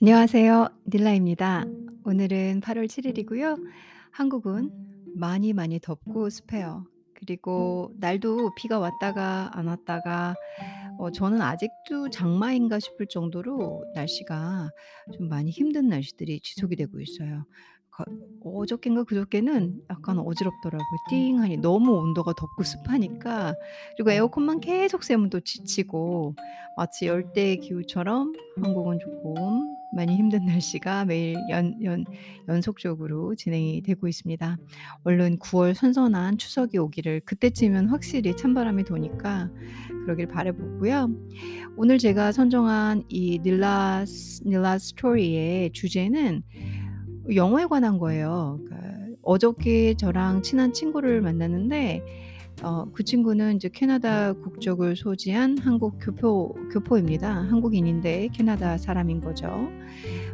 안녕하세요. 닐라입니다. 오늘은 8월 7 일이고요. 한국은 많이 많이 덥고 습해요. 그리고 날도 비가 왔다가 안 왔다가 어 저는 아직도 장마인가 싶을 정도로 날씨가 좀 많이 힘든 날씨들이 지속이 되고 있어요. 거 어저껜가 그저껜는 약간 어지럽더라고요. 띵하니 너무 온도가 덥고 습하니까 그리고 에어컨만 계속 쐬면 또 지치고 마치 열대의 기후처럼 한국은 조금 많이 힘든 날씨가 매일 연 연 연속적으로 진행이 되고 있습니다. 얼른 9월 선선한 추석이 오기를 그때쯤이면 확실히 찬바람이 도니까 그러길 바라 보고요. 오늘 제가 선정한 이 닐라스 닐라 스토리의 주제는 영어에 관한 거예요. 그러니까 어저께 저랑 친한 친구를 만났는데 어 그 친구는 이제 캐나다 국적을 소지한 한국 교포 교포입니다. 한국인인데 캐나다 사람인 거죠.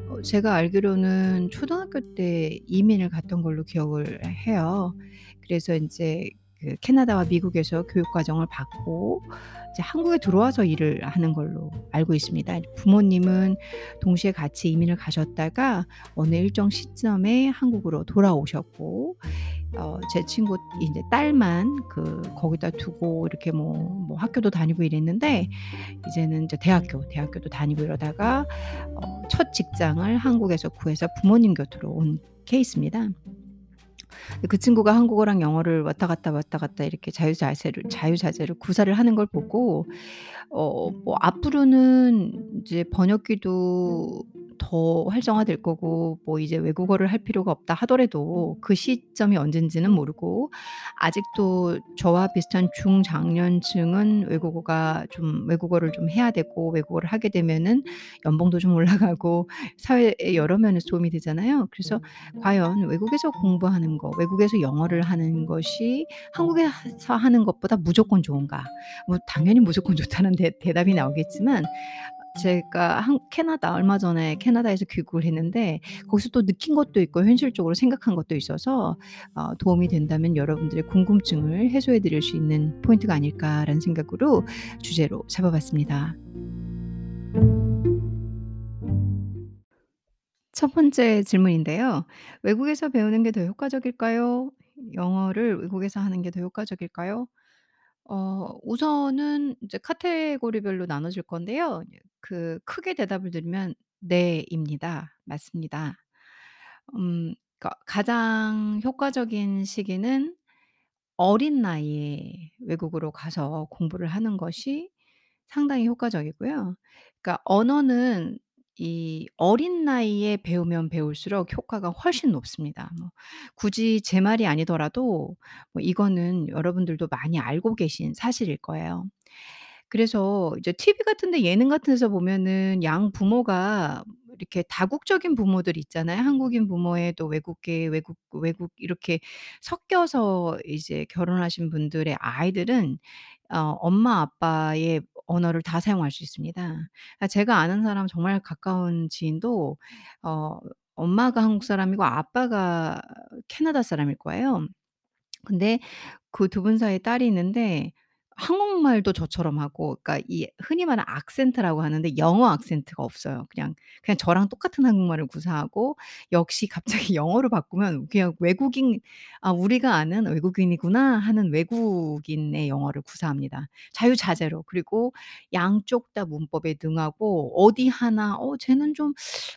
어 제가 알기로는 초등학교 때 이민을 갔던 걸로 기억을 해요. 그래서 인제 그 캐나다와 미국에서 교육 과정을 받고 이제 한국에 들어와서 일을 하는 걸로 알고 있습니다. 부모님은 동시에 같이 이민을 가셨다가 어느 일정 시점에 한국으로 돌아오셨고 어 제 친구 이제 딸만 그 거기다 두고 이렇게 뭐 뭐 학교도 다니고 이랬는데 이제는 이제 대학교, 대학교도 다니고 이러다가 어 첫 직장을 한국에서 구해서 부모님 곁으로 온 케이스입니다. 그 친구가 한국어랑 영어를 왔다 갔다, 왔다 갔다 이렇게 자유자재로 자유자재로 구사를 하는 걸 보고 어 뭐 앞으로는 이제 번역기도 더 활성화될 거고 뭐 이제 외국어를 할 필요가 없다 하더라도 그 시점이 언젠지는 모르고 아직도 저와 비슷한 중장년층은 외국어가 좀 외국어를 좀 해야 되고 외국어를 하게 되면은 연봉도 좀 올라가고 사회에 여러 면에서 도움이 되잖아요. 그래서 과연 외국에서 공부하는 거, 외국에서 영어를 하는 것이 한국에서 하는 것보다 무조건 좋은가? 뭐 당연히 무조건 좋다는 대 대답이 나오겠지만 제가 한 캐나다 얼마 전에 캐나다에서 귀국을 했는데 거기서 또 느낀 것도 있고 현실적으로 생각한 것도 있어서 어 도움이 된다면 여러분들의 궁금증을 해소해 드릴 수 있는 포인트가 아닐까라는 생각으로 주제로 잡아 봤습니다. 첫 번째 질문인데요. 외국에서 배우는 게 더 효과적일까요? 영어를 외국에서 하는 게 더 효과적일까요? 어 우선은 이제 카테고리별로 나눠질 건데요. 그 크게 대답을 드리면 "네"입니다. 맞습니다. 음 그러니까 가장 효과적인 시기는 어린 나이에 외국으로 가서 공부를 하는 것이 상당히 효과적이고요. 그러니까 언어는 이 어린 나이에 배우면 배울수록 효과가 훨씬 높습니다. 뭐 굳이 제 말이 아니더라도 뭐 이거는 여러분들도 많이 알고 계신 사실일 거예요. 그래서 이제 TV 같은 데 예능 같은 데서 보면은 양 부모가 이렇게 다국적인 부모들 있잖아요. 한국인 부모에 또 외국계 외국 외국 이렇게 섞여서 이제 결혼하신 분들의 아이들은 어 엄마 아빠의 언어를 다 사용할 수 있습니다. 아 제가 아는 사람 정말 가까운 지인도 어 엄마가 한국 사람이고 아빠가 캐나다 사람일 거예요. 근데 그두분 사이에 딸이 있는데 한국말도 저처럼 하고 그러니까 이 흔히 말하는 악센트라고 하는데 영어 악센트가 없어요. 그냥 그냥 저랑 똑같은 한국말을 구사하고 역시 갑자기 영어로 바꾸면 그냥 외국인 '아 우리가 아는 외국인이구나.' 하는 외국인의 영어를 구사합니다. 자유자재로. 그리고 양쪽 다 문법에 능하고 어디 하나 '어 쟤는 좀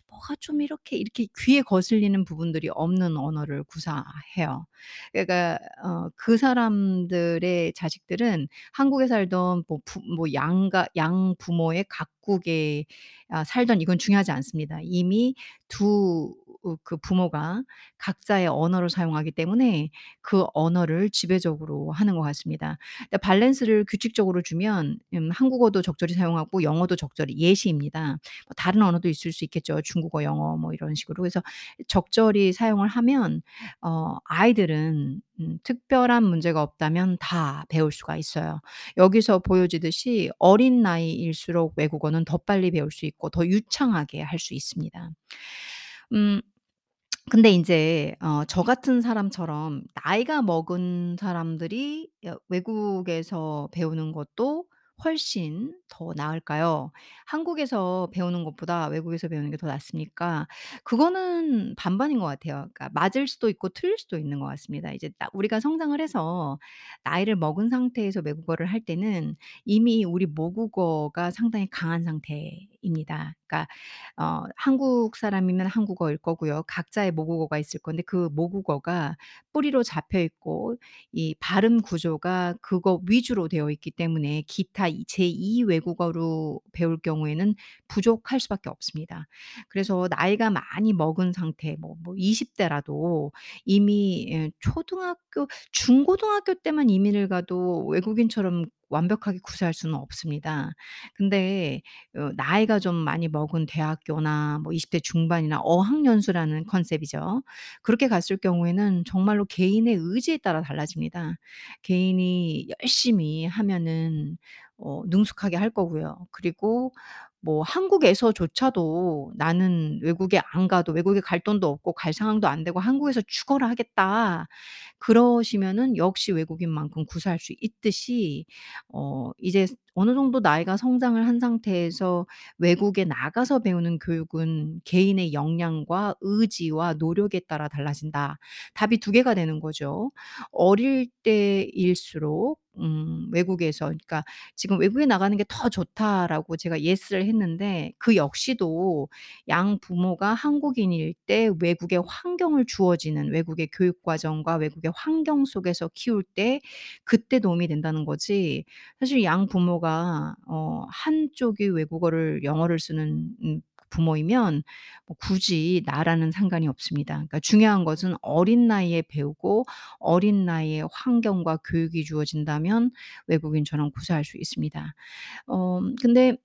뭐가 좀 이렇게' 이렇게 귀에 거슬리는 부분들이 없는 언어를 구사해요. 그러니까 어 그 사람들의 자식들은 한국에 살던 뭐 부 뭐 양가 양 부모의 각 국에 아 살던 이건 중요하지 않습니다. 이미 두어그 부모가 각자의 언어를 사용하기 때문에 그 언어를 지배적으로 하는 것 같습니다. 근데 밸런스를 규칙적으로 주면 음 한국어도 적절히 사용하고 영어도 적절히 예시입니다. 뭐 다른 언어도 있을 수 있겠죠. 중국어, 영어 뭐 이런 식으로. 그래서 적절히 사용을 하면 어 아이들은 음 특별한 문제가 없다면 다 배울 수가 있어요. 여기서 보여지듯이 어린 나이일수록 외국어는 더 빨리 배울 수 있고 더 유창하게 할 수 있습니다. 음 근데 인제 어 저 같은 사람처럼 나이가 먹은 사람들이 여 외국에서 배우는 것도 훨씬 더 나을까요? 한국에서 배우는 것보다 외국에서 배우는 게 더 낫습니까? 그거는 반반인 것 같아요. 그러니까 맞을 수도 있고 틀릴 수도 있는 것 같습니다. 이제 나 우리가 성장을 해서 나이를 먹은 상태에서 외국어를 할 때는 이미 우리 모국어가 상당히 강한 상태 입니다. 그러니까 어 한국 사람이면 한국어일 거고요. 각자의 모국어가 있을 건데 그 모국어가 뿌리로 잡혀 있고 이 발음 구조가 그거 위주로 되어 있기 때문에 기타 이 제2 외국어로 배울 경우에는 부족할 수밖에 없습니다. 그래서 나이가 많이 먹은 상태 뭐 뭐 20 대라도 이미 예 초등학교 중고등학교 때만 이민을 가도 외국인처럼 완벽하게 구사할 수는 없습니다. 근데 어 나이가 좀 많이 먹은 대학교나 뭐 20대 중반이나 어학연수라는 컨셉이죠. 그렇게 갔을 경우에는 정말로 개인의 의지에 따라 달라집니다. 개인이 열심히 하면은 어 능숙하게 할 거고요. 그리고 뭐 한국에서조차도 '나는 외국에 안 가도 외국에 갈 돈도 없고 갈 상황도 안 되고 한국에서 죽어라 하겠다.' 그러시면은 역시 외국인만큼 구사할 수 있듯이 어 이제 어느 정도 나이가 성장을 한 상태에서 외국에 나가서 배우는 교육은 개인의 역량과 의지와 노력에 따라 달라진다. 답이 두 개가 되는 거죠. 어릴 때일수록 음 외국에서 그러니까 지금 "외국에 나가는 게 더 좋다."라고 제가 예스를 했는데 그 역시도 양 부모가 한국인일 때 외국의 환경을 주어지는 외국의 교육 과정과 외국의 환경 속에서 키울 때 그때 도움이 된다는 거지 사실 양 부모가 어 한쪽이 외국어를 영어를 쓰는 음 부모이면 뭐 굳이 나라는 상관이 없습니다. 그러니까 중요한 것은 어린 나이에 배우고 어린 나이에 환경과 교육이 주어진다면 외국인처럼 구사할 수 있습니다. 어 근데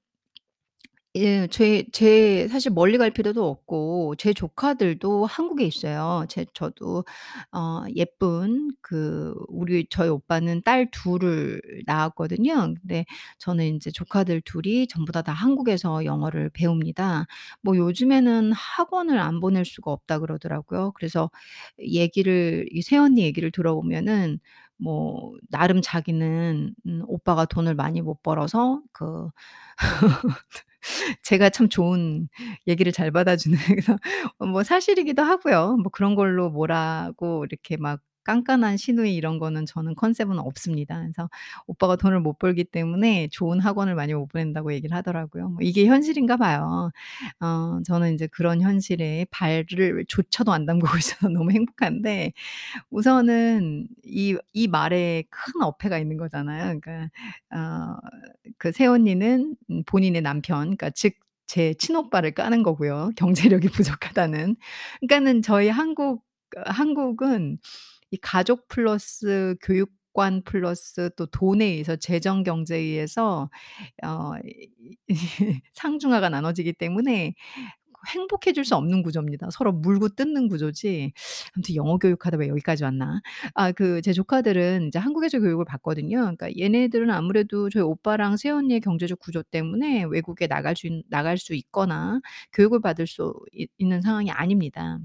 예. 제 제 사실 멀리 갈 필요도 없고 제 조카들도 한국에 있어요. 제 저도 어 예쁜 그 우리 저희 오빠는 딸 둘을 낳았거든요. 근데 저는 인제 조카들 둘이 전부 다, 다 한국에서 영어를 배웁니다. 뭐 요즘에는 학원을 안 보낼 수가 없다 그러더라고요. 그래서 얘기를 이 새언니 얘기를 들어보면은 뭐 나름 자기는 음 오빠가 돈을 많이 못 벌어서 그 제가 참 좋은 얘기를 잘 받아주는 그래서 어 뭐 사실이기도 하고요. 뭐 그런 걸로 뭐라고 이렇게 막 깐깐한 시누이 이런 거는 저는 컨셉은 없습니다. 그래서 오빠가 돈을 못 벌기 때문에 좋은 학원을 많이 못 보낸다고 얘기를 하더라고요. 뭐 이게 현실인가 봐요. 어 저는 인제 그런 현실에 발을 조차도 안 담그고 있어서 너무 행복한데 우선은 이 이 말에 큰 어폐가 있는 거잖아요. 그러니까 어그 새언니는 음 본인의 남편 그러니까 즉제 친오빠를 까는 거고요, 경제력이 부족하다는. 그러니까는 저희 한국 어 한국은 이 가족 플러스 교육관 플러스 또 돈에 의해서 재정 경제에 의해서 어이 상중하가 나눠지기 때문에 행복해질 수 없는 구조입니다. 서로 물고 뜯는 구조지 아무튼 영어 교육하다 왜 여기까지 왔나. 아 그 제 조카들은 이제 한국에서 교육을 받거든요. 그러니까 얘네들은 아무래도 저희 오빠랑 새언니의 경제적 구조 때문에 외국에 나갈 수있 나갈 수 있거나 교육을 받을 수 있 있는 상황이 아닙니다.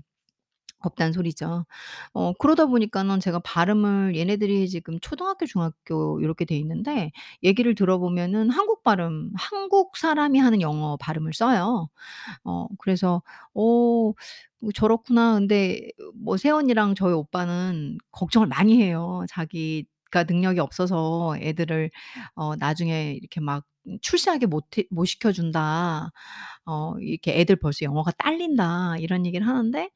없다는 소리죠. 어 그러다 보니까는 제가 발음을 얘네들이 지금 초등학교, 중학교 요렇게 돼 있는데 얘기를 들어보면은 한국 발음 한국 사람이 하는 영어 발음을 써요. 어 그래서 '어 뭐 저렇구나.' 근데 뭐 새언니랑 저희 오빠는 걱정을 많이 해요. 자기가 능력이 없어서 애들을 어 나중에 이렇게 막음 "출세하게 못 해 못 시켜 준다." 어 이렇게 "애들 벌써 영어가 딸린다." 이런 얘기를 하는데 어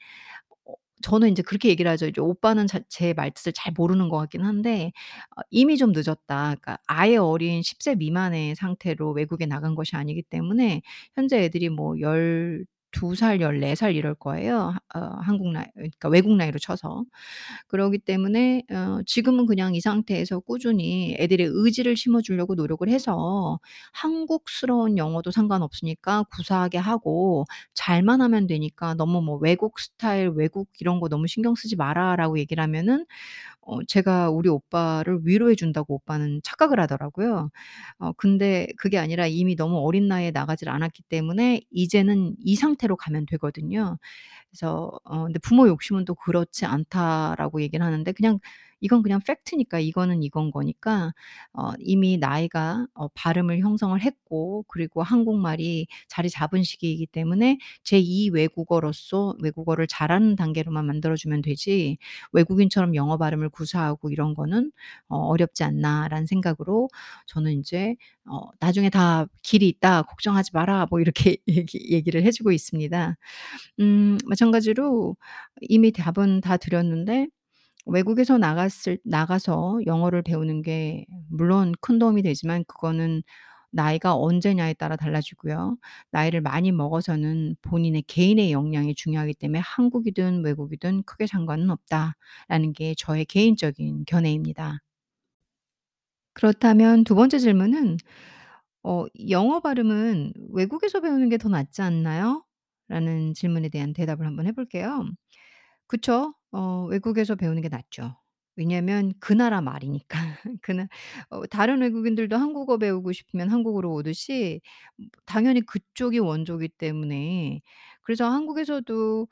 저는 인제 그렇게 얘기를 하죠. 이제 오빠는 자 제 말뜻을 잘 모르는 것 같긴 한데 어 "이미 좀 늦었다." 그러니까 아예 어린 10세 미만의 상태로 외국에 나간 것이 아니기 때문에 현재 애들이 뭐 12 살, 14살 이럴 거예요. 하 어 한국 나이 그러니까 외국 나이로 쳐서. 그러기 때문에 어 지금은 그냥 이 상태에서 꾸준히 애들의 의지를 심어 주려고 노력을 해서 한국스러운 영어도 상관없으니까 구사하게 하고 잘만 하면 되니까 "너무 뭐 외국 스타일, 외국 이런 거 너무 신경 쓰지 마라."라고 얘기를 하면은 어 제가 우리 오빠를 위로해 준다고 오빠는 착각을 하더라고요. 어 근데 그게 아니라 이미 너무 어린 나이에 나가질 않았기 때문에 이제는 이 상태 로 가면 되거든요. 그래서 어 근데 부모 욕심은 또 그렇지 않다라고 얘기를 하는데 그냥 이건 그냥 팩트니까 이거는 이건 거니까 어 이미 나이가 어 발음을 형성을 했고 그리고 한국말이 자리 잡은 시기이기 때문에 제2 외국어로서 외국어를 잘하는 단계로만 만들어 주면 되지 외국인처럼 영어 발음을 구사하고 이런 거는 어 '어렵지 않나.'라는 생각으로 저는 인제 어 "나중에 다 길이 있다. 걱정하지 마라." 뭐 이렇게 얘기 얘기를 해 주고 있습니다. 음 마찬가지로 이미 답은 다 드렸는데 외국에서 나갔을 나가서 영어를 배우는 게 물론 큰 도움이 되지만 그거는 나이가 언제냐에 따라 달라지고요. 나이를 많이 먹어서는 본인의 개인의 역량이 중요하기 때문에 '한국이든 외국이든 크게 상관은 없다.'라는 게 저의 개인적인 견해입니다. 그렇다면 두 번째 질문은 어 "영어 발음은 외국에서 배우는 게 더 낫지 않나요?" 라는 질문에 대한 대답을 한번 해 볼게요. 그쵸. 어 외국에서 배우는 게 낫죠. 왜냐하면 그 나라 말이니까. 그 나 어 다른 외국인들도 한국어 배우고 싶으면 한국으로 오듯이 음 당연히 그쪽이 원조기 때문에 그래서 한국에서도 어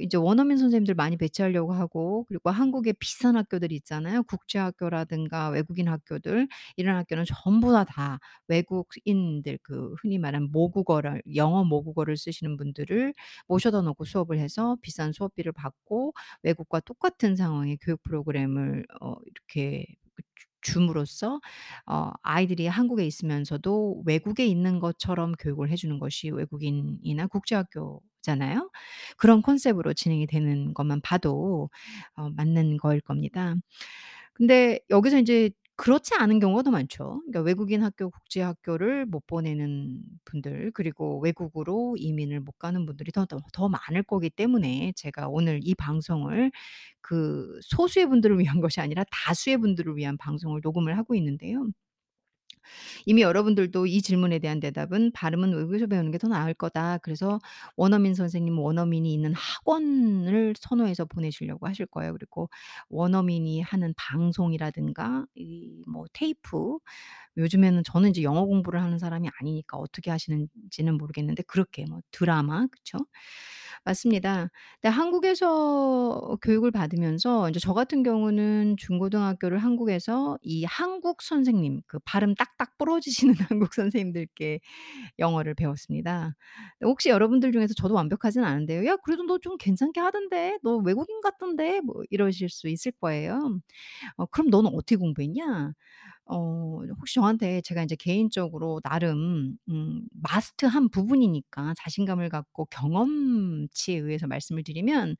이제 원어민 선생님들 많이 배치하려고 하고 그리고 한국에 비싼 학교들이 있잖아요. 국제학교라든가 외국인 학교들. 이런 학교는 전부 다, 다 외국인들 그 흔히 말하는 모국어를 영어 모국어를 쓰시는 분들을 모셔다 놓고 수업을 해서 비싼 수업비를 받고 외국과 똑같은 상황의 교육 프로그램을 어 이렇게 줌으로써 어 아이들이 한국에 있으면서도 외국에 있는 것처럼 교육을 해 주는 것이 외국인이나 국제학교잖아요. 그런 컨셉으로 진행이 되는 것만 봐도 어 맞는 거일 겁니다. 근데 여기서 인제 그렇지 않은 경우가 더 많죠. 그러니까 외국인 학교 국제 학교를 못 보내는 분들 그리고 외국으로 이민을 못 가는 분들이 더 더 더 많을 거기 때문에 제가 오늘 이 방송을 그 소수의 분들을 위한 것이 아니라 다수의 분들을 위한 방송을 녹음을 하고 있는데요. 이미 여러분들도 이 질문에 대한 대답은 "발음은 외국에서 배우는 게 더 나을 거다." 그래서 원어민 선생님 원어민이 있는 학원을 선호해서 보내시려고 하실 거예요. 그리고 원어민이 하는 방송이라든가 이 뭐 테이프 요즘에는 저는 이제 영어 공부를 하는 사람이 아니니까 어떻게 하시는지는 모르겠는데 그렇게 뭐 드라마 그쵸? 맞습니다. 근데 한국에서 교육을 받으면서 인제 저 같은 경우는 중고등학교를 한국에서 이 한국 선생님 그 발음 딱딱 부러지시는 한국 선생님들께 영어를 배웠습니다. 혹시 여러분들 중에서 저도 완벽하진 않은데요. "야 그래도 너 좀 괜찮게 하던데. 너 외국인 같던데." 뭐 이러실 수 있을 거예요. 어 "그럼 너는 어떻게 공부했냐?" 어 혹시 저한테 제가 인제 개인적으로 나름 음 마스터한 부분이니까 자신감을 갖고 경험치에 의해서 말씀을 드리면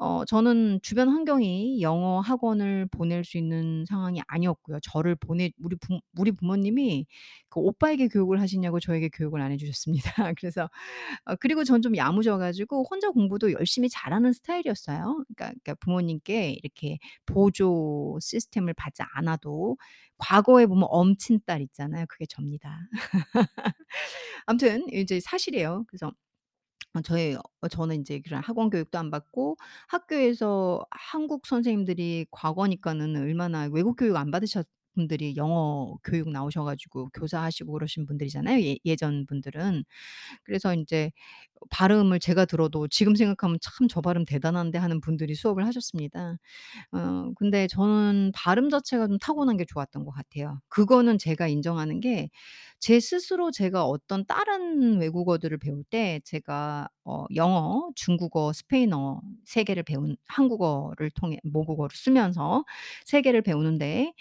어 저는 주변 환경이 영어 학원을 보낼 수 있는 상황이 아니었고요. 저를 보내 우리 부 우리 부모님이 그 오빠에게 교육을 하시냐고 저에게 교육을 안 해 주셨습니다. 그래서 어 그리고 전 좀 야무져 가지고 혼자 공부도 열심히 잘하는 스타일이었어요. 그러니까 그러니까 부모님께 이렇게 보조 시스템을 받지 않아도 과거에 보면 엄친 딸 있잖아요. 그게 접니다. 아무튼 이제 사실이에요. 그래서 어 저희 어 저는 인제 그런 학원 교육도 안 받고 학교에서 한국 선생님들이 과거니까는 얼마나 외국 교육 안 받으셨 분들이 영어 교육 나오셔 가지고 교사하시고 그러신 분들이잖아요 예 예전 분들은. 그래서 인제 발음을 제가 들어도 지금 생각하면 '참 저 발음 대단한데.' 하는 분들이 수업을 하셨습니다. 어 근데 저는 발음 자체가 좀 타고난 게 좋았던 것 같아요. 그거는 제가 인정하는 게 제 스스로 제가 어떤 다른 외국어들을 배울 때 제가 어 영어, 중국어, 스페인어 3 개를 배운 한국어를 통해 모국어를 쓰면서 3 개를 배우는데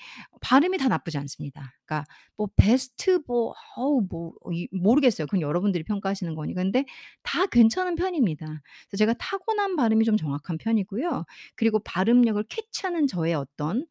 발음이 다 나쁘지 않습니다. 그러니까 뭐 베스트 뭐 어우 뭐 이 모르겠어요. 그건 여러분들이 평가하시는 거니까. 근데 다 괜찮은 편입니다. 그래서 제가 타고난 발음이 좀 정확한 편이고요. 그리고 발음력을 캐치하는 저의 어떤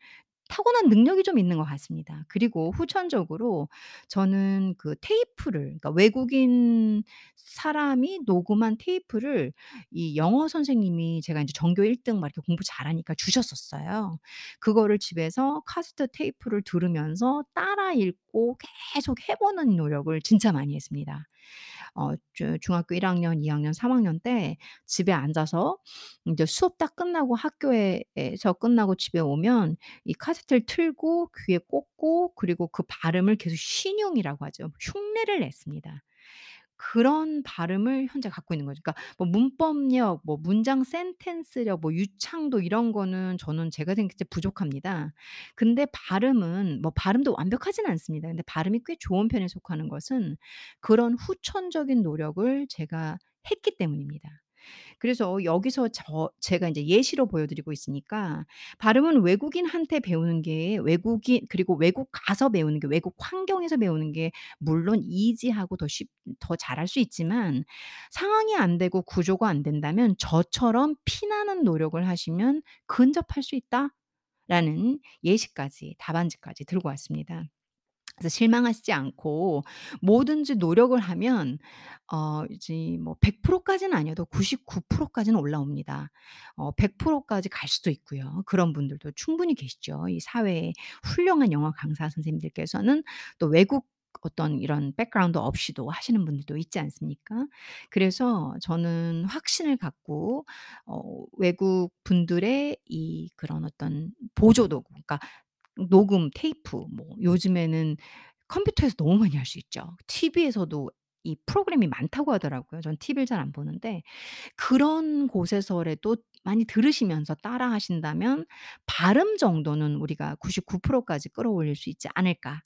타고난 능력이 좀 있는 것 같습니다. 그리고 후천적으로 저는 그 테이프를 그러니까 외국인 사람이 녹음한 테이프를 이 영어 선생님이 제가 인제 전교 1 등 막 이렇게 공부 잘하니까 주셨었어요. 그거를 집에서 카세트 테이프를 들으면서 따라 읽고 계속 해 보는 노력을 진짜 많이 했습니다. 어주 중학교 1 학년, 2 학년, 3 학년 때 집에 앉아서 인제 수업 딱 끝나고 학교에 에서 끝나고 집에 오면 이 카세트를 틀고 귀에 꽂고 그리고 그 발음을 계속 신용이라고 하죠. 흉내를 냈습니다. 그런 발음을 현재 갖고 있는 거죠. 그러니까 뭐 문법력 뭐 문장 센텐스력 뭐 유창도 이런 거는 저는 제가 생각할 때 부족합니다. 근데 발음은 뭐 발음도 완벽하진 않습니다. 근데 발음이 꽤 좋은 편에 속하는 것은 그런 후천적인 노력을 제가 했기 때문입니다. 그래서 여기서 저 제가 인제 예시로 보여 드리고 있으니까 발음은 외국인한테 배우는 게 외국인 그리고 외국 가서 배우는 게 외국 환경에서 배우는 게 물론 이지하고 더 쉽 더 잘할 수 있지만 상황이 안 되고 구조가 안 된다면 저처럼 피나는 노력을 하시면 근접할 수 있다라는 예시까지 답안지까지 들고 왔습니다. 그래서 실망하시지 않고 뭐든지 노력을 하면 어 이제 뭐 100% 까지는 아니어도 99% 까지는 올라옵니다. 어 100% 까지 갈 수도 있고요. 그런 분들도 충분히 계시죠. 이 사회에 훌륭한 영어 강사 선생님들께서는 또 외국 어떤 이런 백그라운드 없이도 하시는 분들도 있지 않습니까? 그래서 저는 확신을 갖고 어 외국 분들의 이 그런 어떤 보조 도구 그러니까 녹음 테이프 뭐 요즘에는 컴퓨터에서 너무 많이 할 수 있죠. TV에서도 이 프로그램이 많다고 하더라고요. 전 TV를 잘 안 보는데 그런 곳에서라도 많이 들으시면서 따라 하신다면 발음 정도는 우리가 99% 까지 끌어올릴 수 있지 않을까.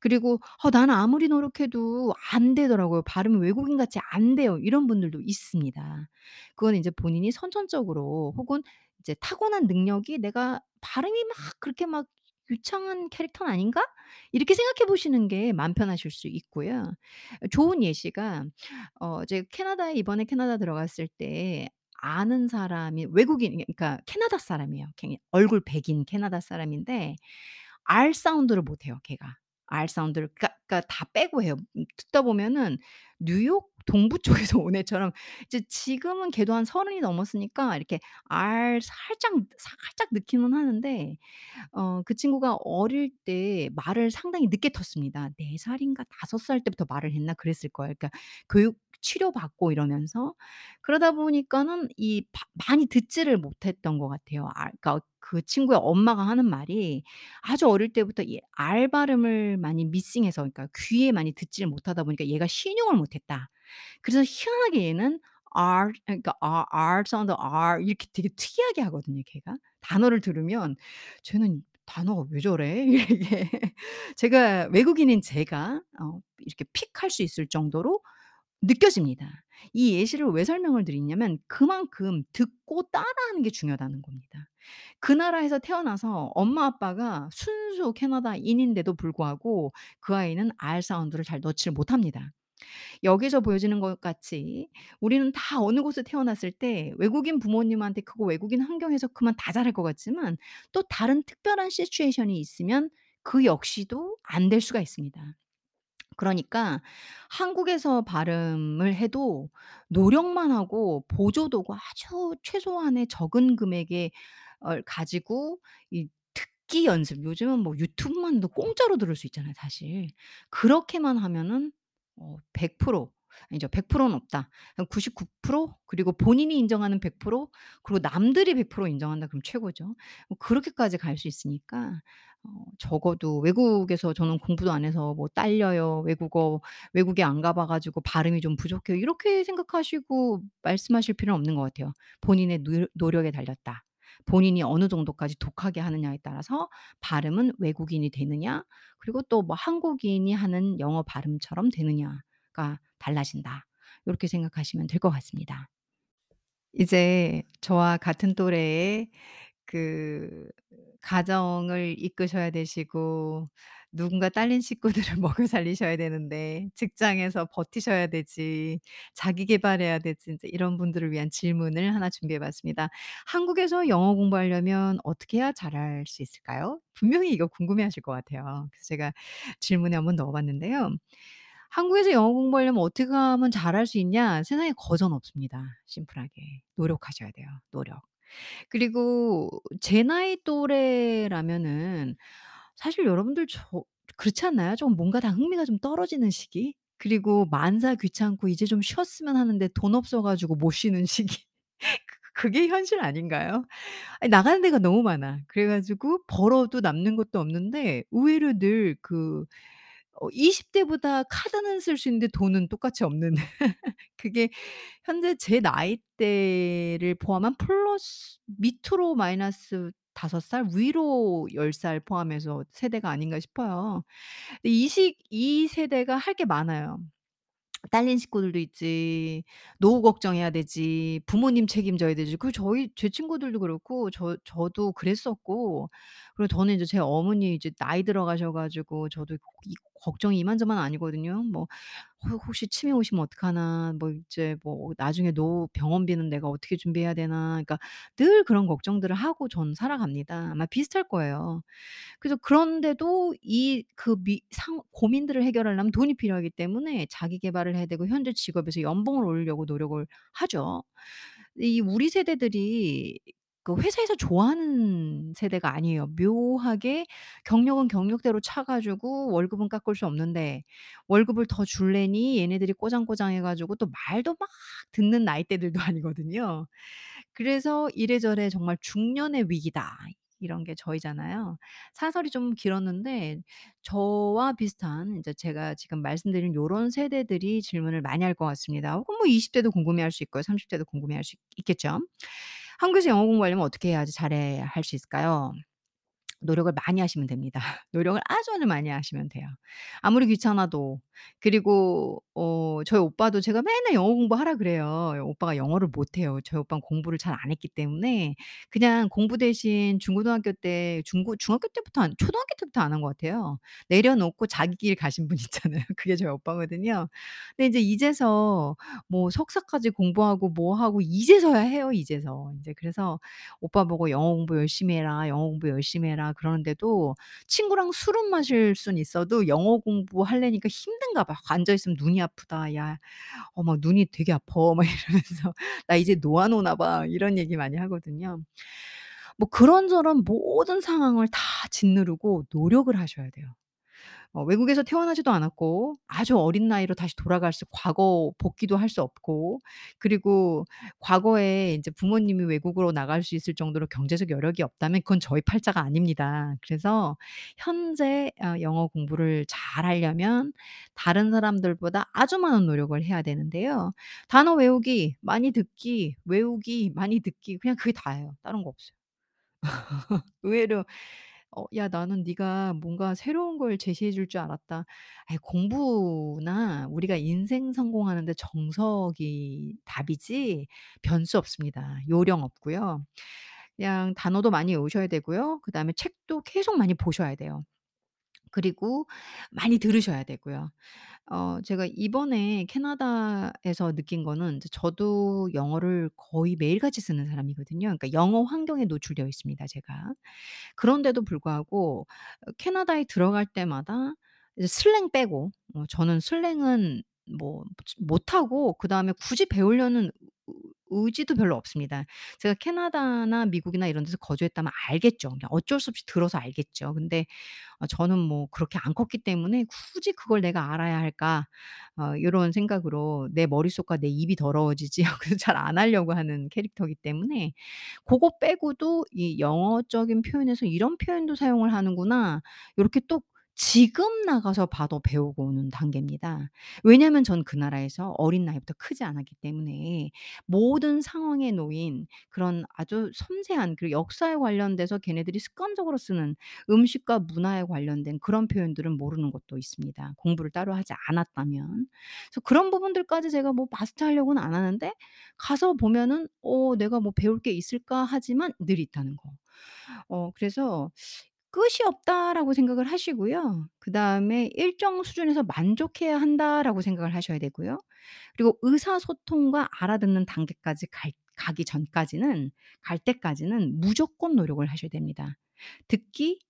그리고 "어 나는 아무리 노력해도 안 되더라고요. 발음이 외국인 같이 안 돼요." 이런 분들도 있습니다. 그건 인제 본인이 선천적으로 혹은 이제 타고난 능력이 '내가 발음이 막 그렇게 막 유창한 캐릭터는 아닌가?' 이렇게 생각해 보시는 게 마음 편하실 수 있고요. 좋은 예시가 어 제가 캐나다에 이번에 캐나다 들어갔을 때 아는 사람이 외국인 그러니까 캐나다 사람이에요. 걔 얼굴 백인 캐나다 사람인데 R 사운드를 못 해요 걔가. R 사운드를 그러니까 그러니까 다 빼고 해요. 음 듣다 보면은 뉴욕 동부 쪽에서 온 애처럼 이제 지금은 걔도 한 서른이 넘었으니까 이렇게 R 살짝 살짝 넣기는 하는데 어 그 친구가 어릴 때 말을 상당히 늦게 텄습니다. 4 살인가 5 살 때부터 말을 했나 그랬을 거예요. 그러니까 교육 치료받고 이러면서 그러다 보니까는 이 바 많이 듣지를 못했던 것 같아요. 아 그러니까 그 친구의 엄마가 하는 말이 아주 어릴 때부터 이 R 발음을 많이 미싱해서 그러니까 귀에 많이 듣지를 못하다 보니까 얘가 신용을 못했다. 그래서 희한하게 얘는 R 그러니까 R R 사운드 R 이렇게 되게 특이하게 하거든요 걔가. 단어를 들으면 쟤는 단어가 왜 저래? 이게 제가 외국인인 제가 어 이렇게 픽할 수 있을 정도로 느껴집니다. 이 예시를 왜 설명을 드리냐면 그만큼 듣고 따라하는 게 중요하다는 겁니다. 그 나라에서 태어나서 엄마 아빠가 순수 캐나다인인데도 불구하고 그 아이는 R 사운드를 잘 넣지를 못합니다. 여기서 보여지는 것 같이 우리는 다 어느 곳에 태어났을 때 외국인 부모님한테 크고 외국인 환경에서 크면 다 잘할 것 같지만 또 다른 특별한 시츄에이션이 있으면 그 역시도 안 될 수가 있습니다. 그러니까 한국에서 발음을 해도 노력만 하고 보조도구 아주 최소한의 적은 금액의 을 가지고 이 듣기 연습 요즘은 뭐 유튜브만도 공짜로 들을 수 있잖아요 사실. 그렇게만 하면은 어 100% 아니죠. 100%는 없다. 한99% 그리고 본인이 인정하는 100% 그리고 남들이 100% 인정한다 그럼 최고죠. 뭐 그렇게까지 갈 수 있으니까 어 적어도 외국에서 저는 공부도 안 해서 뭐 딸려요. 외국어 외국에 안 가봐 가지고 발음이 좀 부족해요. 이렇게 생각하시고 말씀하실 필요는 없는 것 같아요. 본인의 노 노력에 달렸다. 본인이 어느 정도까지 독하게 하느냐에 따라서 발음은 외국인이 되느냐 그리고 또 뭐 한국인이 하는 영어 발음처럼 되느냐 가 달라진다. 요렇게 생각하시면 될 것 같습니다. 이제 저와 같은 또래의 그 가정을 이끄셔야 되시고 누군가 딸린 식구들을 먹여 살리셔야 되는데 직장에서 버티셔야 되지 자기 계발해야 되지 인제 이런 분들을 위한 질문을 하나 준비해 봤습니다. 한국에서 영어 공부하려면 어떻게 해야 잘할 수 있을까요? 분명히 이거 궁금해 하실 것 같아요. 그래서 제가 질문에 한번 넣어 봤는데요. 한국에서 영어 공부하려면 어떻게 하면 잘할 수 있냐? 세상에 거전 없습니다 심플하게. 노력하셔야 돼요, 노력. 그리고 제 나이 또래라면은 사실 여러분들 저 그렇지 않나요? 좀 뭔가 다 흥미가 좀 떨어지는 시기? 그리고 만사 귀찮고 이제 좀 쉬었으면 하는데 돈 없어 가지고 못 쉬는 시기. 그 그게 현실 아닌가요? 아니 나가는 데가 너무 많아. 그래 가지고 벌어도 남는 것도 없는데 의외로 늘그 어 20 대보다 카드는 쓸 수 있는데 돈은 똑같이 없는 그게 현재 제 나이대를 포함한 플러스 밑으로 마이너스 5살 위로 10살 포함해서 세대가 아닌가 싶어요. 이 시 이 세대가 할 게 많아요. 딸린 식구들도 있지. 노후 걱정해야 되지. 부모님 책임져야 되지. 그 저희 제 친구들도 그렇고 저 저도 그랬었고 그리고 저는 이제 제 어머니 이제 나이 들어 가셔 가지고 저도 이 걱정이 이만저만 아니거든요. 뭐 "허 혹시 치매 오시면 어떡하나. 뭐 이제 뭐 나중에 노후 병원비는 내가 어떻게 준비해야 되나." 그러니까 늘 그런 걱정들을 하고 전 살아갑니다. 아마 비슷할 거예요. 그래서 그런데도 이그미상 고민들을 해결하려면 돈이 필요하기 때문에 자기 계발을 해야 되고 현재 직업에서 연봉을 올리려고 노력을 하죠. 이 우리 세대들이 그 회사에서 좋아하는 세대가 아니에요. 묘하게 경력은 경력대로 차 가지고 월급은 깎을 수 없는데 월급을 더 줄래니 얘네들이 꼬장꼬장해 가지고 또 말도 막 듣는 나이대들도 아니거든요. 그래서 이래저래 정말 "중년의 위기다." 이런 게 저희잖아요. 사설이 좀 길었는데 저와 비슷한 인제 제가 지금 말씀드린 요런 세대들이 질문을 많이 할 것 같습니다. 혹은 뭐 20 대도 궁금해할 수 있고요. 30 대도 궁금해할 수있 있겠죠. 한국에서 영어 공부하려면 어떻게 해야지 잘해 할 수 있을까요? 노력을 많이 하시면 됩니다. 노력을 아주 아주 많이 하시면 돼요. 아무리 귀찮아도. 그리고 어 저희 오빠도 제가 맨날 영어 공부하라 그래요. 오빠가 영어를 못 해요. 저희 오빠는 공부를 잘 안 했기 때문에 그냥 공부 대신 중고등학교 때 중고 중학교 때부터 안 초등학교 때부터 안 한 것 같아요. 내려놓고 자기 길 가신 분 있잖아요. 그게 저희 오빠거든요. 근데 인제 이제서 뭐 석사까지 공부하고 뭐 하고 이제서야 해요, 이제서. 인제 그래서 오빠 보고 "영어 공부 열심히 해라. 영어 공부 열심히 해라." 그러는데도 친구랑 술은 마실 수는 있어도 영어 공부하려니까 힘든가 봐. 앉아 있으면 "눈이 아프다. 야 어 막 눈이 되게 아파." 막 이러면서 "나 이제 노안 오나 봐." 이런 얘기 많이 하거든요. 뭐 그런저런 모든 상황을 다 짓누르고 노력을 하셔야 돼요. 어 외국에서 태어나지도 않았고 아주 어린 나이로 다시 돌아갈 수 과거 복귀도 할 수 없고 그리고 과거에 인제 부모님이 외국으로 나갈 수 있을 정도로 경제적 여력이 없다면 그건 저희 팔자가 아닙니다. 그래서 현재 어 영어 공부를 잘하려면 다른 사람들보다 아주 많은 노력을 해야 되는데요. 단어 외우기, 많이 듣기, 외우기, 많이 듣기 그냥 그게 다예요. 다른 거 없어요. 의외로 어 "야 나는 네가 뭔가 새로운 걸 제시해 줄 줄 알았다." 아이 공부나 우리가 인생 성공하는 데 정석이 답이지 변수 없습니다. 요령 없고요. 그냥 단어도 많이 외우셔야 되고요. 그다음에 책도 계속 많이 보셔야 돼요. 그리고 많이 들으셔야 되고요. 어 제가 이번에 캐나다에서 느낀 거는 저도 영어를 거의 매일같이 쓰는 사람이거든요. 그러니까 영어 환경에 노출되어 있습니다 제가. 그런데도 불구하고 어 캐나다에 들어갈 때마다 슬랭 빼고 어 저는 슬랭은 뭐 못하고 그 다음에 굳이 배우려는 의 의지도 별로 없습니다. 제가 캐나다나 미국이나 이런 데서 거주했다면 알겠죠. 그냥 어쩔 수 없이 들어서 알겠죠. 근데 어 저는 뭐 그렇게 안 컸기 때문에 '굳이 그걸 내가 알아야 할까?' 어 요런 생각으로 내 머릿속과 내 입이 더러워지지 그래서 잘 안 하려고 하는 캐릭터이기 때문에 고거 빼고도 이 영어적인 표현에서 '이런 표현도 사용을 하는구나.' 요렇게 또 지금 나가서 봐도 배우고 오는 단계입니다. 왜냐하면 전 그 나라에서 어린 나이부터 크지 않았기 때문에 모든 상황에 놓인 그런 아주 섬세한 그리고 역사에 관련돼서 걔네들이 습관적으로 쓰는 음식과 문화에 관련된 그런 표현들은 모르는 것도 있습니다, 공부를 따로 하지 않았다면. 그래서 그런 부분들까지 제가 뭐 마스터하려고는 안 하는데 가서 보면은 '어 내가 뭐 배울 게 있을까?' 하지만 늘 있다는 거. 어 그래서 ' 끝이 없다.'라고 생각을 하시고요. 그다음에 '일정 수준에서 만족해야 한다.'라고 생각을 하셔야 되고요. 그리고 의사소통과 알아듣는 단계까지 갈 가기 전까지는 갈 때까지는 무조건 노력을 하셔야 됩니다. 듣기,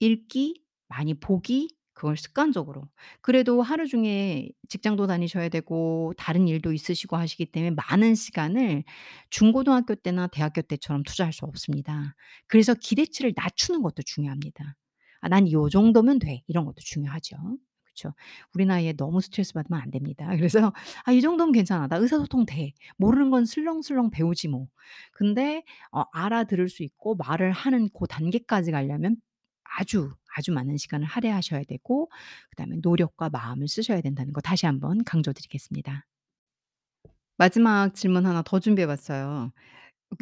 읽기, 많이 보기 그걸 습관적으로. 그래도 하루 중에 직장도 다니셔야 되고 다른 일도 있으시고 하시기 때문에 많은 시간을 중고등학교 때나 대학교 때처럼 투자할 수 없습니다. 그래서 기대치를 낮추는 것도 중요합니다. '아 난 요 정도면 돼.' 이런 것도 중요하죠. 그쵸. 우리 나이에 너무 스트레스 받으면 안 됩니다. 그래서 '아 이 정도면 괜찮아. 나 의사소통 돼. 모르는 건 슬렁슬렁 배우지 뭐.' 근데 어 알아들을 수 있고 말을 하는 고 단계까지 가려면 아주, 아주 많은 시간을 할애하셔야 되고 그다음에 노력과 마음을 쓰셔야 된다는 거 다시 한번 강조드리겠습니다. 마지막 질문 하나 더 준비해 봤어요.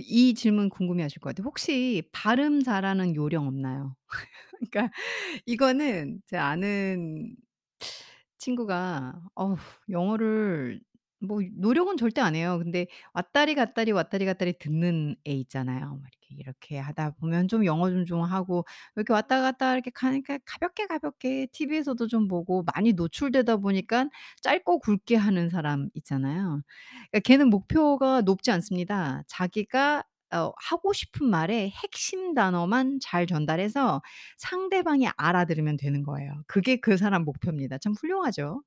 이 질문 궁금해하실 것 같아요. 혹시 발음 잘하는 요령 없나요? 그러니까 이거는 제 아는 친구가 어우 영어를 뭐 노력은 절대 안 해요. 근데 왔다리 갔다리 왔다리 갔다리 듣는 애 있잖아요. 뭐 이렇게 하다 보면 좀 영어 좀좀 하고 이렇게 왔다 갔다 이렇게 가니까 가볍게 가볍게 TV에서도 좀 보고 많이 노출되다 보니깐 짧고 굵게 하는 사람 있잖아요. 그러니까 걔는 목표가 높지 않습니다. 자기가 어 하고 싶은 말의 핵심 단어만 잘 전달해서 상대방이 알아들으면 되는 거예요. 그게 그 사람 목표입니다. 참 훌륭하죠.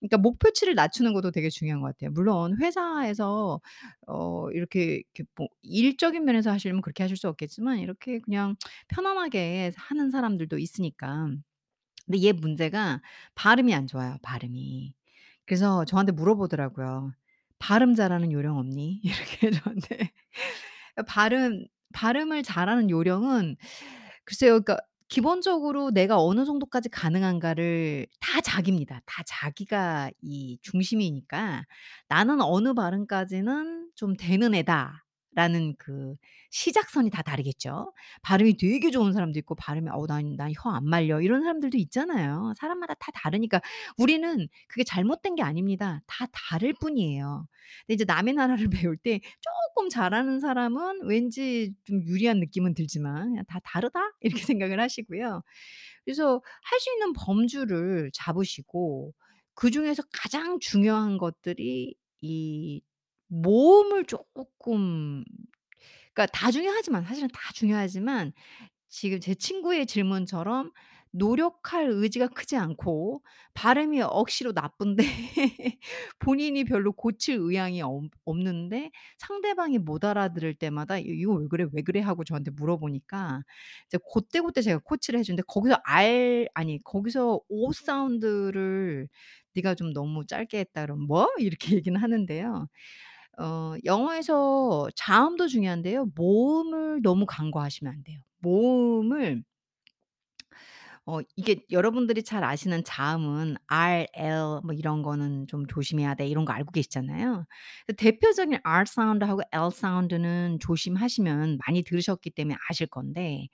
그러니까 목표치를 낮추는 것도 되게 중요한 것 같아요. 물론 회사에서 어 이렇게 이렇게 뭐 일적인 면에서 하시려면 그렇게 하실 수 없겠지만 이렇게 그냥 편안하게 하는 사람들도 있으니까. 근데 얘 문제가 발음이 안 좋아요, 발음이. 그래서 저한테 물어보더라고요. "발음 잘하는 요령 없니?" 이렇게 저한테. 어 발음 발음을 잘하는 요령은 글쎄요. 그러니까 기본적으로 내가 어느 정도까지 가능한가를 다 자기입니다. 다 자기가 이 중심이니까 '나는 어느 발음까지는 좀 되는 애다.' 라는 그 시작선이 다 다르겠죠. 발음이 되게 좋은 사람도 있고 발음이 "어우 난난 혀 안 말려." 이런 사람들도 있잖아요. 사람마다 다 다르니까 우리는 그게 잘못된 게 아닙니다. 다 다를 뿐이에요. 근데 이제 남의 나라를 배울 때 쪼끔 잘하는 사람은 왠지 좀 유리한 느낌은 들지만 그냥 '다 다르다.' 이렇게 생각을 하시고요. 그래서 할 수 있는 범주를 잡으시고 그 중에서 가장 중요한 것들이 이 모음을 쪼끔 그러니까 다 중요하지만 사실은 다 중요하지만 지금 제 친구의 질문처럼 노력할 의지가 크지 않고 발음이 억시로 나쁜데 본인이 별로 고칠 의향이 없 없는데 상대방이 못 알아들을 때마다 "이 이거 왜 그래? 왜 그래?" 하고 저한테 물어보니까 이제 고때고때 제가 코치를 해 주는데 거기서 R 아니 거기서 O 사운드를 "네가 좀 너무 짧게 했다." 그러면 "뭐?" 이렇게 얘기는 하는데요. 어 영어에서 자음도 중요한데요. 모음을 너무 간과하시면 안 돼요. 모음을 어 이게 여러분들이 잘 아시는 자음은 R, L 뭐 이런 거는 좀 조심해야 돼 이런 거 알고 계시잖아요. 그 대표적인 R 사운드하고 L 사운드는 조심하시면 많이 들으셨기 때문에 아실 건데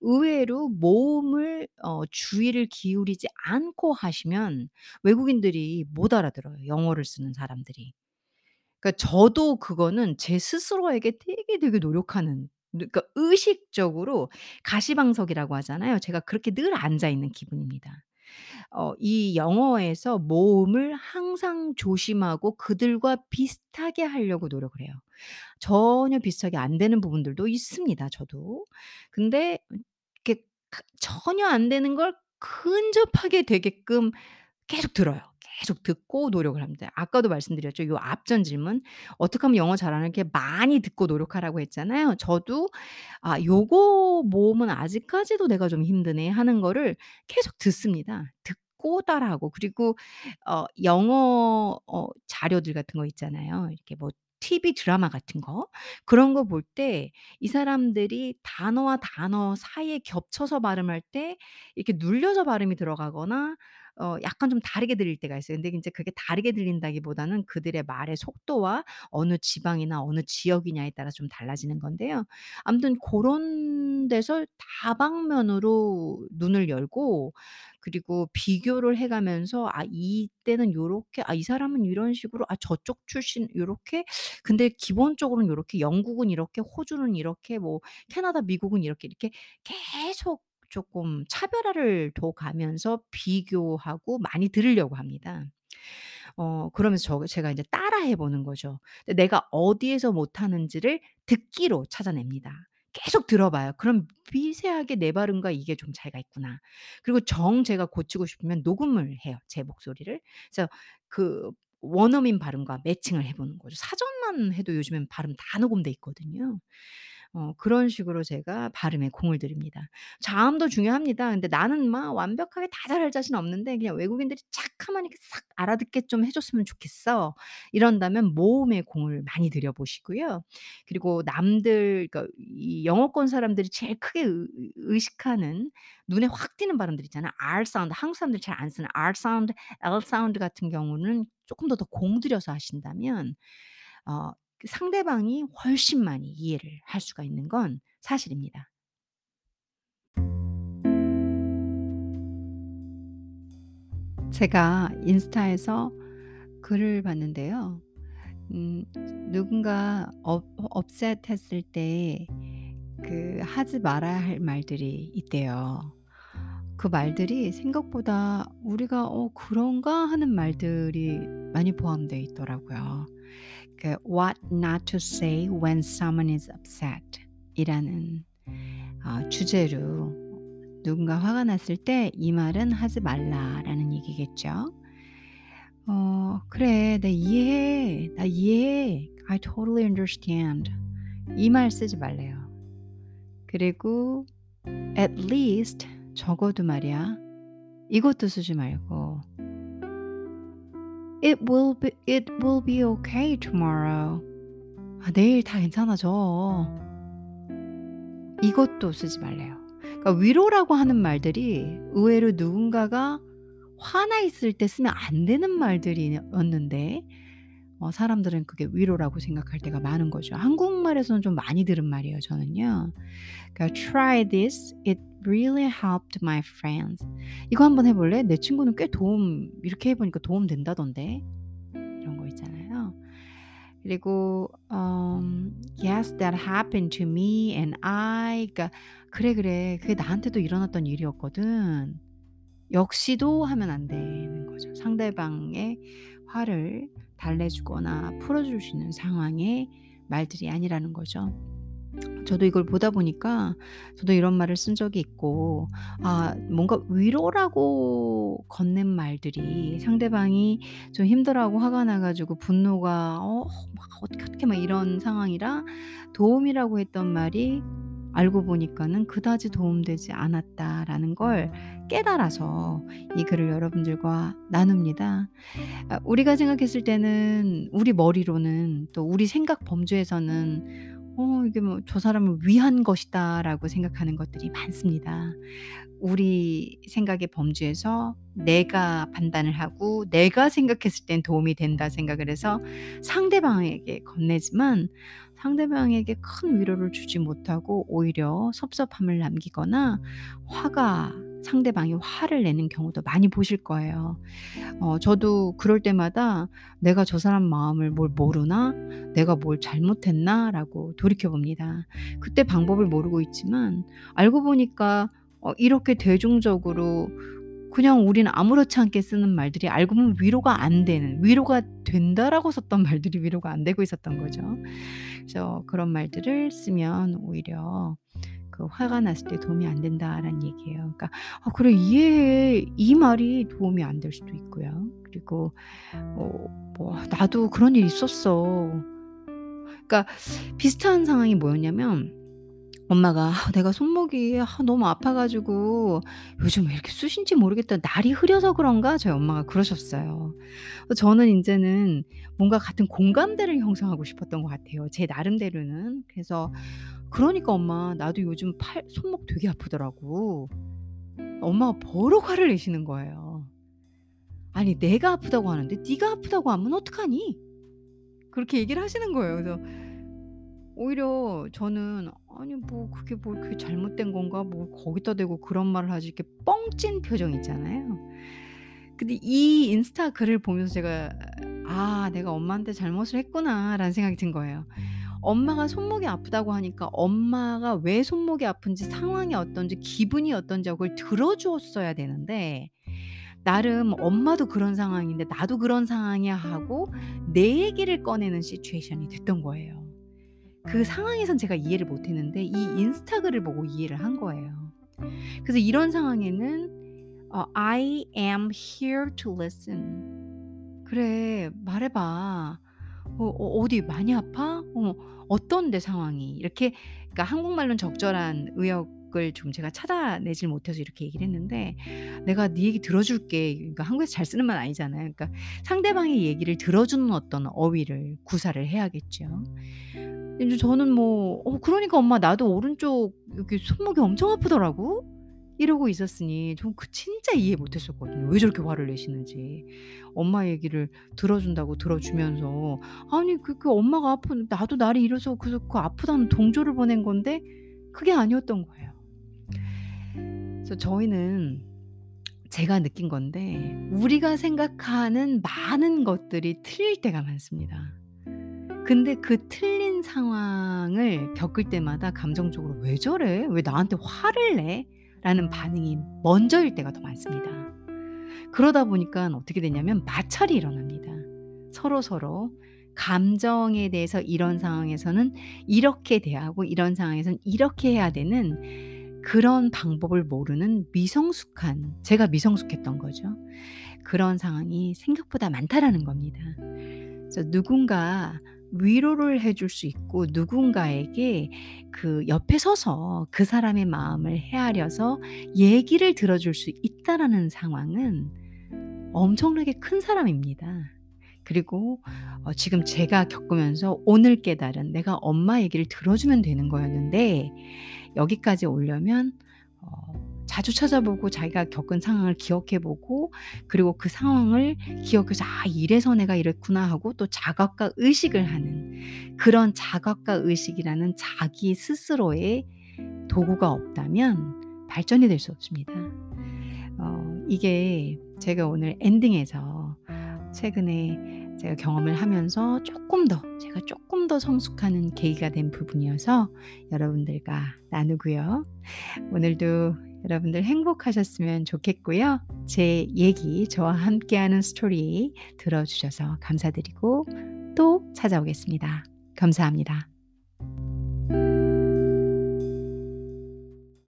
의외로 모음을 어 주의를 기울이지 않고 하시면 외국인들이 못 알아들어요, 영어를 쓰는 사람들이. 그러니까 저도 그거는 제 스스로에게 되게 되게 노력하는 그러니까 의식적으로 가시방석이라고 하잖아요. 제가 그렇게 늘 앉아 있는 기분입니다. 어 이 영어에서 모음을 항상 조심하고 그들과 비슷하게 하려고 노력을 해요. 전혀 비슷하게 안 되는 부분들도 있습니다, 저도. 근데 이렇게 그 전혀 안 되는 걸 근접하게 되게끔 계속 들어요. 계속 듣고 노력을 합니다. 아까도 말씀드렸죠. 요 앞전 질문 어떻게 하면 영어 잘하는 게 많이 듣고 노력하라고 했잖아요. 저도 '아 요거 모음은 아직까지도 내가 좀 힘드네.' 하는 거를 계속 듣습니다. 듣고 따라하고 그리고 어 영어 어 자료들 같은 거 있잖아요. 이렇게 뭐 TV 드라마 같은 거. 그런 거 볼 때 이 사람들이 단어와 단어 사이에 겹쳐서 발음할 때 이렇게 눌려서 발음이 들어가거나 어 약간 좀 다르게 들릴 때가 있어요. 근데 인제 그게 다르게 들린다기보다는 그들의 말의 속도와 어느 지방이나 어느 지역이냐에 따라 좀 달라지는 건데요. 아무튼 고런 데서 다방면으로 눈을 열고 그리고 비교를 해 가면서 '아 이때는 요렇게 아 이 사람은 이런 식으로 아 저쪽 출신 요렇게 근데 기본적으로는 요렇게 영국은 이렇게 호주는 이렇게 뭐 캐나다 미국은 이렇게.' 이렇게 계속 쪼끔 차별화를 둬 가면서 비교하고 많이 들으려고 합니다. 어 그러면서 저 제가 인제 따라해 보는 거죠. 내가 어디에서 못하는지를 듣기로 찾아냅니다. 계속 들어 봐요. 그럼 미세하게 '내 발음과 이게 좀 차이가 있구나.' 그리고 정 제가 고치고 싶으면 녹음을 해요, 제 목소리를. 그래서 그 원어민 발음과 매칭을 해 보는 거죠. 사전만 해도 요즘엔 발음 다 녹음돼 있거든요. 어 그런 식으로 제가 발음에 공을 들입니다. 자음도 중요합니다. 근데 나는 막 완벽하게 다 잘할 자신 없는데 그냥 외국인들이 착 하면 이렇게 싹 알아듣게 좀 해 줬으면 좋겠어. 이런다면 모음에 공을 많이 들여 보시고요. 그리고 남들 그러니까 이 영어권 사람들이 제일 크게 의 의식하는 눈에 확 띄는 발음들 있잖아요. R 사운드 한국 사람들이 잘 안 쓰는 R 사운드, L 사운드 같은 경우는 쪼끔 더더 공들여서 하신다면 어그 상대방이 훨씬 많이 이해를 할 수가 있는 건 사실입니다. 제가 인스타에서 글을 봤는데요. 음 누군가 up upset 했을 때 그 하지 말아야 할 말들이 있대요. 그 말들이 생각보다 우리가 '어 그런가?' 하는 말들이 많이 포함되어 있더라고요. 그 "What not to say when someone is upset" 이라는 어 주제로 누군가 화가 났을 때 "이 말은 하지 말라."라는 얘기겠죠. 어 "그래. 나 이해해. 나 이해해. I totally understand." 이 말 쓰지 말래요. 그리고 "At least" 적어도 말이야 이것도 쓰지 말고 "It will be it will be okay tomorrow." "아 내일 다 괜찮아져." 이것도 쓰지 말래요. 그러니까 위로라고 하는 말들이 의외로 누군가가 화나 있을 때 쓰면 안 되는 말들이 었는데 어 사람들은 그게 위로라고 생각할 때가 많은 거죠. 한국말에서는 좀 많이 들은 말이에요 저는요. 그러니까 "Try this. It really helped my friends." "이거 한번 해 볼래? 내 친구는 꽤 도움 이렇게 해 보니까 도움 된다던데." 이런 거 있잖아요. 그리고 음 "Yes, that happened to me and I" 그러니까 "그래, 그래. 그게 나한테도 일어났던 일이었거든." 역시도 하면 안 되는 거죠. 상대방의 화를 달래주거나 풀어줄 수 있는 상황의 말들이 아니라는 거죠. 저도 이걸 보다 보니까 저도 이런 말을 쓴 적이 있고 아 뭔가 위로라고 건넨 말들이 상대방이 좀 힘들어하고 화가 나 가지고 분노가 어 막 어떻게, 어떻게 막 이런 상황이라 도움이라고 했던 말이 알고 보니까는 '그다지 도움되지 않았다.'라는 걸 깨달아서 이 글을 여러분들과 나눕니다. 아 우리가 생각했을 때는 우리 머리로는 또 우리 생각 범주에서는 '어 이게 뭐 저 사람을 위한 것이다.'라고 생각하는 것들이 많습니다. 우리 생각의 범주에서 내가 판단을 하고 내가 생각했을 땐 도움이 된다 생각을 해서 상대방에게 건네지만 상대방에게 큰 위로를 주지 못하고 오히려 섭섭함을 남기거나 화가 상대방이 화를 내는 경우도 많이 보실 거예요. 어 저도 그럴 때마다 '내가 저 사람 마음을 뭘 모르나? 내가 뭘 잘못했나?'라고 돌이켜 봅니다. 그때 방법을 모르고 있지만 알고 보니까 어 이렇게 대중적으로 그냥 우리는 아무렇지 않게 쓰는 말들이 알고 보면 위로가 안 되는 '위로가 된다.'라고 썼던 말들이 위로가 안 되고 있었던 거죠. 그래서 그런 말들을 쓰면 오히려 그 "화가 났을 때 도움이 안 된다."라는 얘기예요. 그러니까 "아 그래 이해해." 이 말이 도움이 안 될 수도 있고요. 그리고 어 뭐 "나도 그런 일 있었어." 그러니까 비슷한 상황이 뭐였냐면 엄마가 "아 내가 손목이 아 너무 아파 가지고 요즘 왜 이렇게 쑤신지 모르겠다. 날이 흐려서 그런가?" 저희 엄마가 그러셨어요. 어 저는 인제는 뭔가 같은 공감대를 형성하고 싶었던 것 같아요 제 나름대로는. 그래서 "그러니까 엄마 나도 요즘 팔 손목 되게 아프더라고." 엄마가 버럭 화를 내시는 거예요. "아니 내가 아프다고 하는데 네가 아프다고 하면 어떡하니?" 그렇게 얘기를 하시는 거예요. 그래서 오히려 저는 ' 아니 뭐 그게 뭐 그게 잘못된 건가? 뭐 거기다 대고 그런 말을 하지.' 이렇게 뻥찐 표정 있잖아요. 근데 이 인스타 글을 보면서 제가 '아 내가 엄마한테 잘못을 했구나.'라는 생각이 든 거예요. 엄마가 손목이 아프다고 하니까 엄마가 왜 손목이 아픈지 상황이 어떤지 기분이 어떤지 그걸 들어 주었어야 되는데 나름 '엄마도 그런 상황인데 나도 그런 상황이야.' 하고 내 얘기를 꺼내는 시츄에이션이 됐던 거예요. 그 상황에선 제가 이해를 못 했는데 이 인스타 글을 보고 이해를 한 거예요. 그래서 이런 상황에는 어 "I am here to listen." "그래 말해 봐. 어어 "어디 많이 아파? 어 어떤데 상황이?" 이렇게 그러니까 한국말로는 적절한 의역 을 좀 제가 찾아내질 못해서 이렇게 얘기를 했는데 "내가 네 얘기 들어 줄게." 그러니까 한국에서 잘 쓰는 말 아니잖아요. 그러니까 상대방의 얘기를 들어주는 어떤 어휘를 구사를 해야겠죠. 이제 저는 뭐 "어 그러니까 엄마 나도 오른쪽 여기 손목이 엄청 아프더라고." 이러고 있었으니 전그 진짜 이해 못 했었거든요. 왜 저렇게 화를 내시는지. 엄마 얘기를 들어 준다고 들어 주면서 아니 그 그 엄마가 아픈 나도 날이 이래서 그래서 그 아프다는 동조를 보낸 건데 그게 아니었던 거예요. 그래서 저희는 제가 느낀 건데 우리가 생각하는 많은 것들이 틀릴 때가 많습니다. 근데 그 틀린 상황을 겪을 때마다 감정적으로 '왜 저래? 왜 나한테 화를 내?' 라는 반응이 먼저일 때가 더 많습니다. 그러다 보니깐 어떻게 되냐면 마찰이 일어납니다. 서로 서로 감정에 대해서 이런 상황에서는 이렇게 대하고 이런 상황에서는 이렇게 해야 되는 그런 방법을 모르는 미성숙한 제가 미성숙했던 거죠. 그런 상황이 생각보다 많다라는 겁니다. 누군가 위로를 해줄 수 있고 누군가에게 그 옆에 서서 그 사람의 마음을 헤아려서 얘기를 들어줄 수 있다라는 상황은 엄청나게 큰 사람입니다. 그리고 어 지금 제가 겪으면서 오늘 깨달은 내가 엄마 얘기를 들어주면 되는 거였는데 여기까지 오려면 어 자주 찾아보고 자기가 겪은 상황을 기억해 보고 그리고 그 상황을 기억해서 '아 이래서 내가 이랬구나.' 하고 또 자각과 의식을 하는 그런 자각과 의식이라는 자기 스스로의 도구가 없다면 발전이 될 수 없습니다. 어 이게 제가 오늘 엔딩에서 최근에 제가 경험을 하면서 쪼끔 더 제가 쪼끔 더 성숙하는 계기가 된 부분이어서 여러분들과 나누고요. 오늘도 여러분들 행복하셨으면 좋겠고요. 제 얘기, 저와 함께하는 스토리 들어주셔서 감사드리고 또 찾아오겠습니다. 감사합니다.